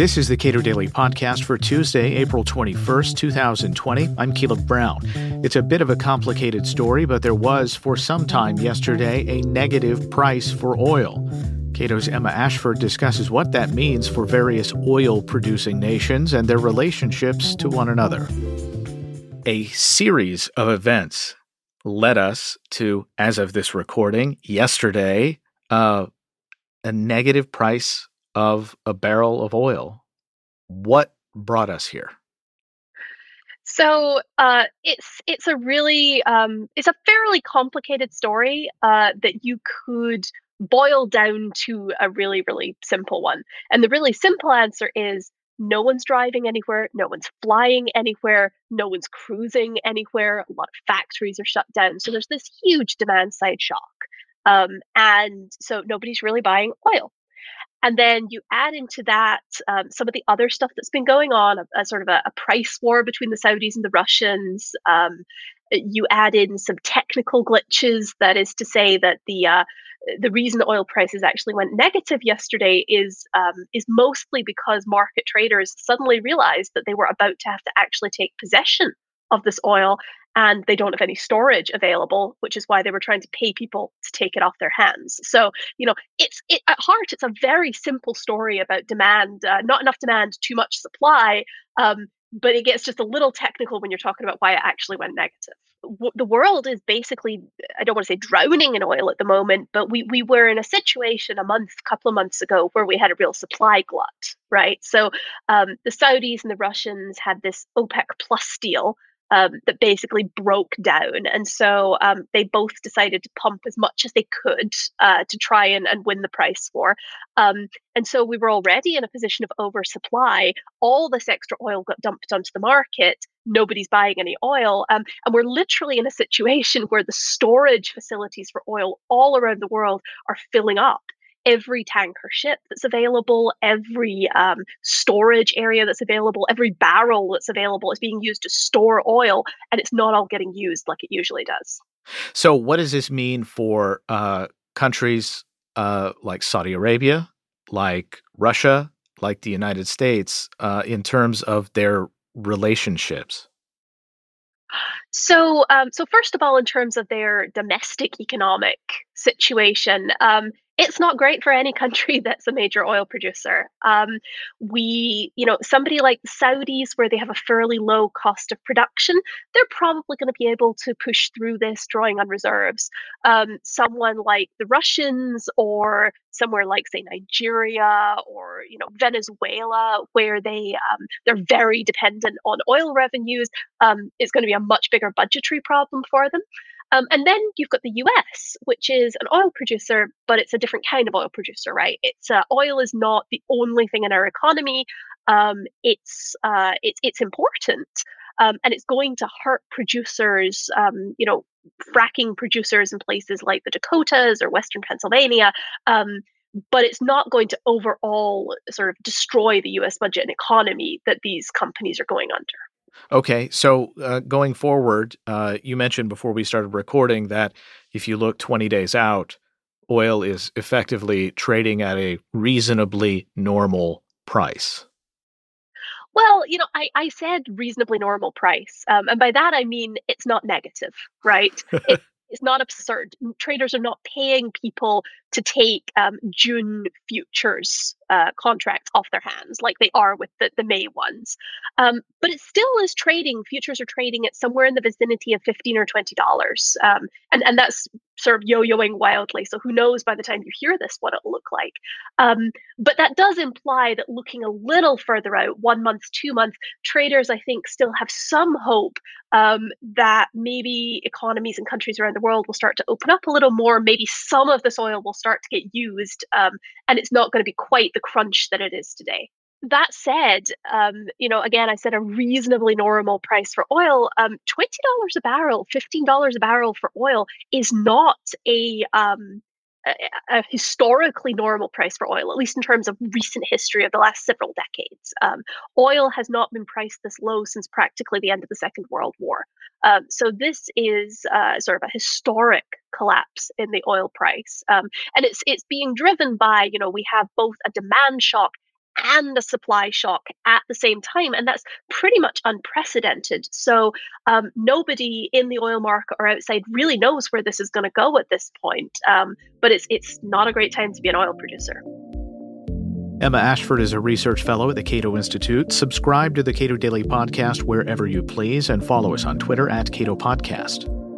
This is the Cato Daily Podcast for Tuesday, April 21st, 2020. I'm Caleb Brown. It's a bit of a complicated story, but there was, for some time yesterday, a negative price for oil. Cato's Emma Ashford discusses what that means for various oil producing nations and their relationships to one another. A series of events led us to, as of this recording, yesterday, uh, a negative price of a barrel of oil. What brought us here? So uh, it's it's a really um, it's a fairly complicated story uh, that you could boil down to a really really simple one. And the really simple answer is no one's driving anywhere, no one's flying anywhere, no one's cruising anywhere. A lot of factories are shut down, so there's this huge demand side shock, um, and so nobody's really buying oil. And then you add into that um, some of the other stuff that's been going on, a, a sort of a, a, price war between the Saudis and the Russians. Um, you add in some technical glitches, that is to say that the uh, the reason oil prices actually went negative yesterday is um, is mostly because market traders suddenly realized that they were about to have to actually take possession of this oil and they don't have any storage available, which is why they were trying to pay people to take it off their hands. So, you know, it's it, at heart, it's a very simple story about demand, uh, not enough demand, too much supply. Um, but it gets just a little technical when you're talking about why it actually went negative. W- the world is basically, I don't want to say drowning in oil at the moment, but we, we were in a situation a month, couple of months ago where we had a real supply glut, right? So um, the Saudis and the Russians had this OPEC plus deal um, that basically broke down. And so um, they both decided to pump as much as they could uh, to try and, and win the price war. Um, and so we were already in a position of oversupply. All this extra oil got dumped onto the market. Nobody's buying any oil. Um, and we're literally in a situation where the storage facilities for oil all around the world are filling up every tanker ship that's available, every um, storage area that's available, every barrel that's available is being used to store oil, and it's not all getting used like it usually does. So, what does this mean for uh, countries uh, like Saudi Arabia, like Russia, like the United States, uh, in terms of their relationships? So, um, so first of all, in terms of their domestic economic situation, um, it's not great for any country that's a major oil producer. Um, we, you know, somebody like the Saudis, where they have a fairly low cost of production, they're probably going to be able to push through this drawing on reserves. Um, someone like the Russians or somewhere like say Nigeria or you know Venezuela, where they um, they're very dependent on oil revenues, um, is going to be a much bigger budgetary problem for them. Um, and then you've got the US, which is an oil producer, but it's a different kind of oil producer, right? It's uh, oil is not the only thing in our economy. Um, it's uh, it's it's important, um, and it's going to hurt producers. Um, you know, fracking producers in places like the Dakotas or Western Pennsylvania. Um, but it's not going to overall sort of destroy the US budget and economy that these companies are going under. Okay, so uh, going forward, uh, you mentioned before we started recording that if you look 20 days out, oil is effectively trading at a reasonably normal price. Well, you know, I, I said reasonably normal price. Um, and by that, I mean it's not negative, right? it, it's not absurd. Traders are not paying people to take um, June futures uh, contracts off their hands like they are with the, the May ones. Um, but it still is trading. Futures are trading at somewhere in the vicinity of fifteen or twenty dollars, um, and and that's sort of yo-yoing wildly. So who knows by the time you hear this what it'll look like. Um, but that does imply that looking a little further out, one month, two months, traders I think still have some hope um, that maybe economies and countries around the world will start to open up a little more. Maybe some of this oil will start to get used, um, and it's not going to be quite the crunch that it is today. That said, um, you know, again, I said a reasonably normal price for oil. Um, Twenty dollars a barrel, fifteen dollars a barrel for oil is not a um, a, historically normal price for oil, at least in terms of recent history of the last several decades. Um, oil has not been priced this low since practically the end of the Second World War. Um, so this is uh, sort of a historic collapse in the oil price, um, and it's it's being driven by you know we have both a demand shock and a supply shock at the same time. And that's pretty much unprecedented. So um, nobody in the oil market or outside really knows where this is going to go at this point. Um, but it's, it's not a great time to be an oil producer. Emma Ashford is a research fellow at the Cato Institute. Subscribe to the Cato Daily Podcast wherever you please and follow us on Twitter at Cato Podcast.